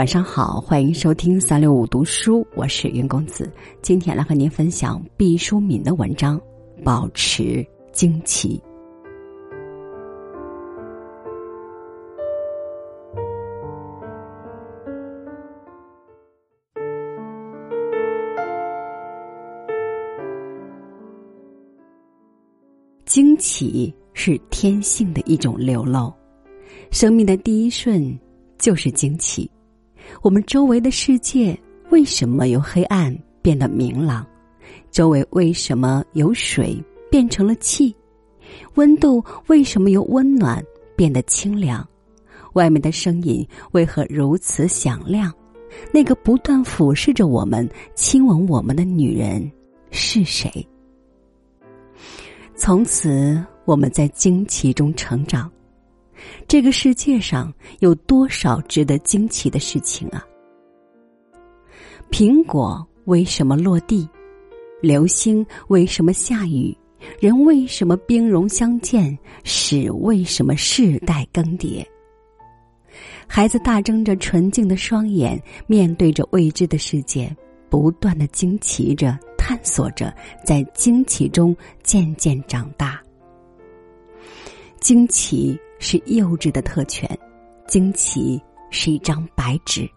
晚上好，欢迎收听三六五读书，我是云公子。今天来和您分享毕淑敏的文章《保持惊奇》。惊奇是天性的一种流露，生命的第一瞬就是惊奇。我们周围的世界为什么由黑暗变得明朗？周围为什么由水变成了气？温度为什么由温暖变得清凉？外面的声音为何如此响亮？那个不断俯视着我们、亲吻我们的女人是谁？从此，我们在惊奇中成长。这个世界上有多少值得惊奇的事情啊？苹果为什么落地？流星为什么下雨？人为什么兵戎相见？史为什么世代更迭？孩子大睁着纯净的双眼，面对着未知的世界，不断的惊奇着。探索着，在惊奇中渐渐长大。惊奇是幼稚的特权，惊奇是一张白纸，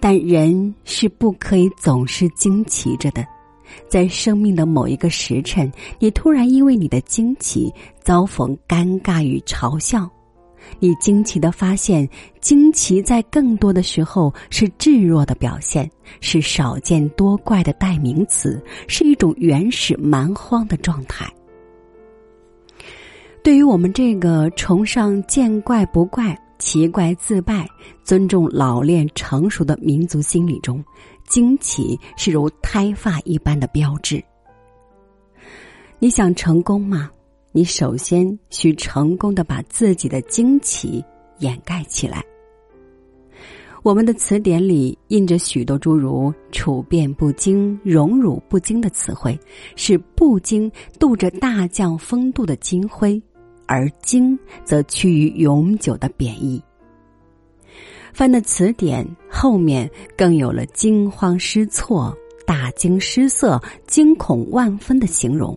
但人是不可以总是惊奇着的。在生命的某一个时辰，你突然因为你的惊奇遭逢尴尬与嘲笑。你惊奇的发现，惊奇在更多的时候是稚弱的表现，是少见多怪的代名词，是一种原始蛮荒的状态。对于我们这个崇尚见怪不怪、奇怪自败、尊重老练成熟的民族心理中，惊奇是如胎发一般的标志。你想成功吗？你首先需成功的把自己的惊奇掩盖起来。我们的词典里印着许多诸如“处变不惊”“荣辱不惊”的词汇，是不惊镀着大将风度的金辉，而惊则趋于永久的贬义。翻的词典后面更有了惊慌失措、大惊失色、惊恐万分的形容，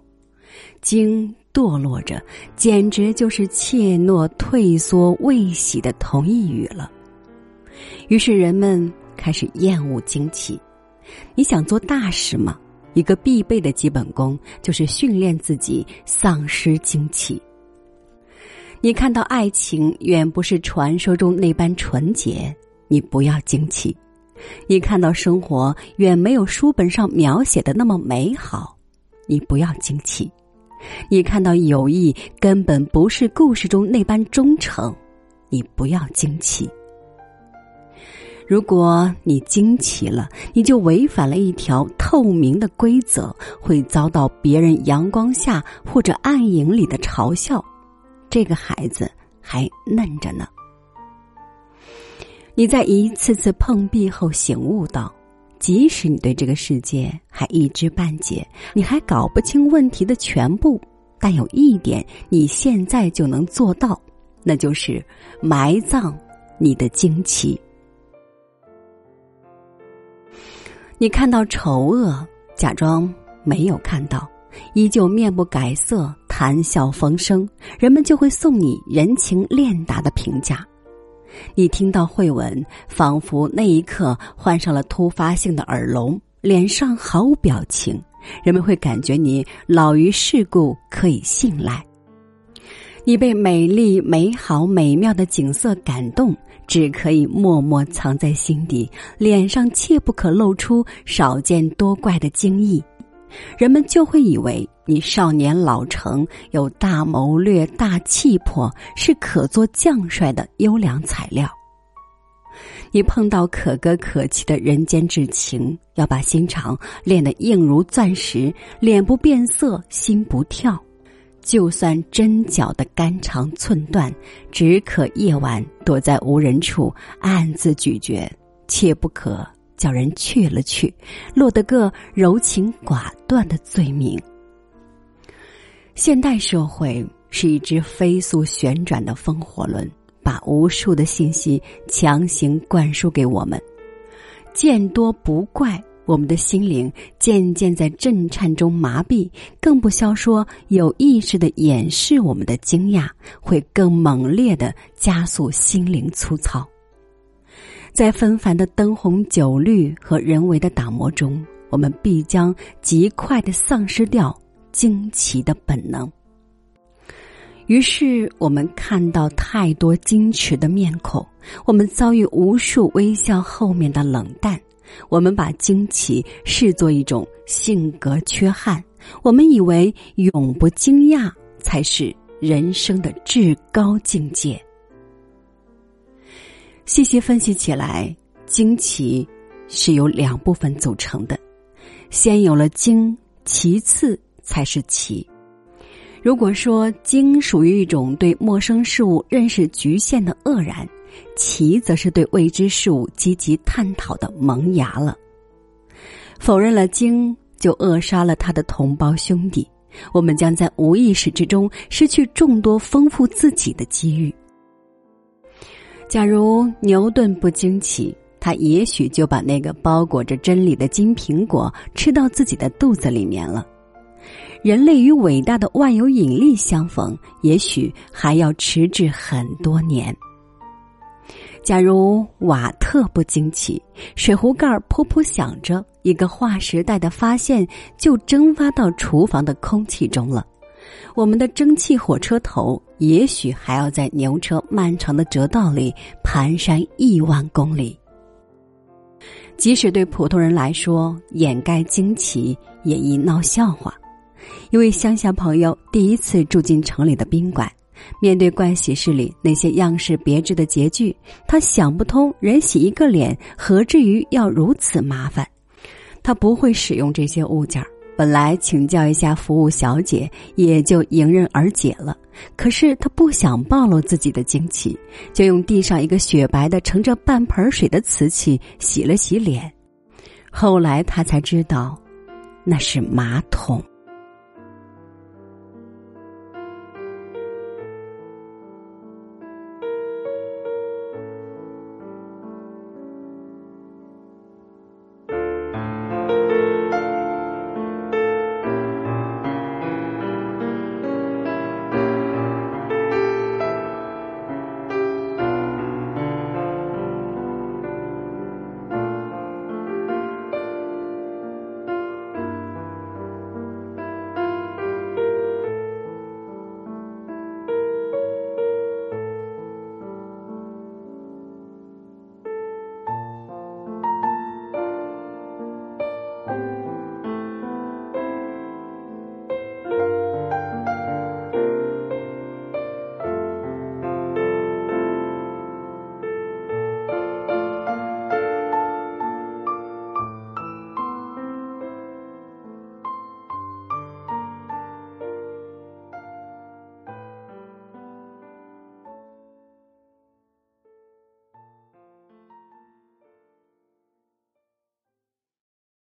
惊。堕落着，简直就是怯懦、退缩、未喜的同义语了。于是人们开始厌恶惊奇。你想做大事吗？一个必备的基本功就是训练自己丧失惊奇。你看到爱情远不是传说中那般纯洁，你不要惊奇；你看到生活远没有书本上描写的那么美好，你不要惊奇。你看到友谊根本不是故事中那般忠诚，你不要惊奇。如果你惊奇了，你就违反了一条透明的规则，会遭到别人阳光下或者暗影里的嘲笑。这个孩子还嫩着呢。你在一次次碰壁后醒悟到。即使你对这个世界还一知半解，你还搞不清问题的全部，但有一点你现在就能做到，那就是埋葬你的惊奇。你看到丑恶，假装没有看到，依旧面不改色，谈笑风生，人们就会送你人情练达的评价。你听到慧文，仿佛那一刻患上了突发性的耳聋，脸上毫无表情。人们会感觉你老于世故，可以信赖。你被美丽、美好、美妙的景色感动，只可以默默藏在心底，脸上切不可露出少见多怪的惊异。人们就会以为你少年老成，有大谋略、大气魄，是可做将帅的优良材料。你碰到可歌可泣的人间至情，要把心肠练得硬如钻石，脸不变色，心不跳。就算针脚的肝肠寸断，只可夜晚躲在无人处暗自咀嚼，切不可。叫人去了去，落得个柔情寡断的罪名。现代社会是一只飞速旋转的风火轮，把无数的信息强行灌输给我们，见多不怪。我们的心灵渐渐在震颤中麻痹，更不消说有意识的掩饰我们的惊讶，会更猛烈的加速心灵粗糙。在纷繁的灯红酒绿和人为的打磨中，我们必将极快的丧失掉惊奇的本能。于是，我们看到太多矜持的面孔，我们遭遇无数微笑后面的冷淡。我们把惊奇视作一种性格缺憾，我们以为永不惊讶才是人生的至高境界。细细分析起来，惊奇是由两部分组成的，先有了惊，其次才是奇。如果说惊属于一种对陌生事物认识局限的愕然。奇则是对未知事物积极探讨的萌芽了。否认了惊，就扼杀了他的同胞兄弟。我们将在无意识之中失去众多丰富自己的机遇。假如牛顿不惊奇，他也许就把那个包裹着真理的金苹果吃到自己的肚子里面了。人类与伟大的万有引力相逢，也许还要迟滞很多年。假如瓦特不惊奇，水壶盖噗噗响着，一个划时代的发现就蒸发到厨房的空气中了。我们的蒸汽火车头也许还要在牛车漫长的折道里蹒跚亿万公里。即使对普通人来说，掩盖惊奇也易闹笑话。一位乡下朋友第一次住进城里的宾馆。面对盥洗室里那些样式别致的洁具，他想不通人洗一个脸何至于要如此麻烦。他不会使用这些物件儿，本来请教一下服务小姐也就迎刃而解了。可是他不想暴露自己的惊奇，就用地上一个雪白的盛着半盆水的瓷器洗了洗脸。后来他才知道，那是马桶。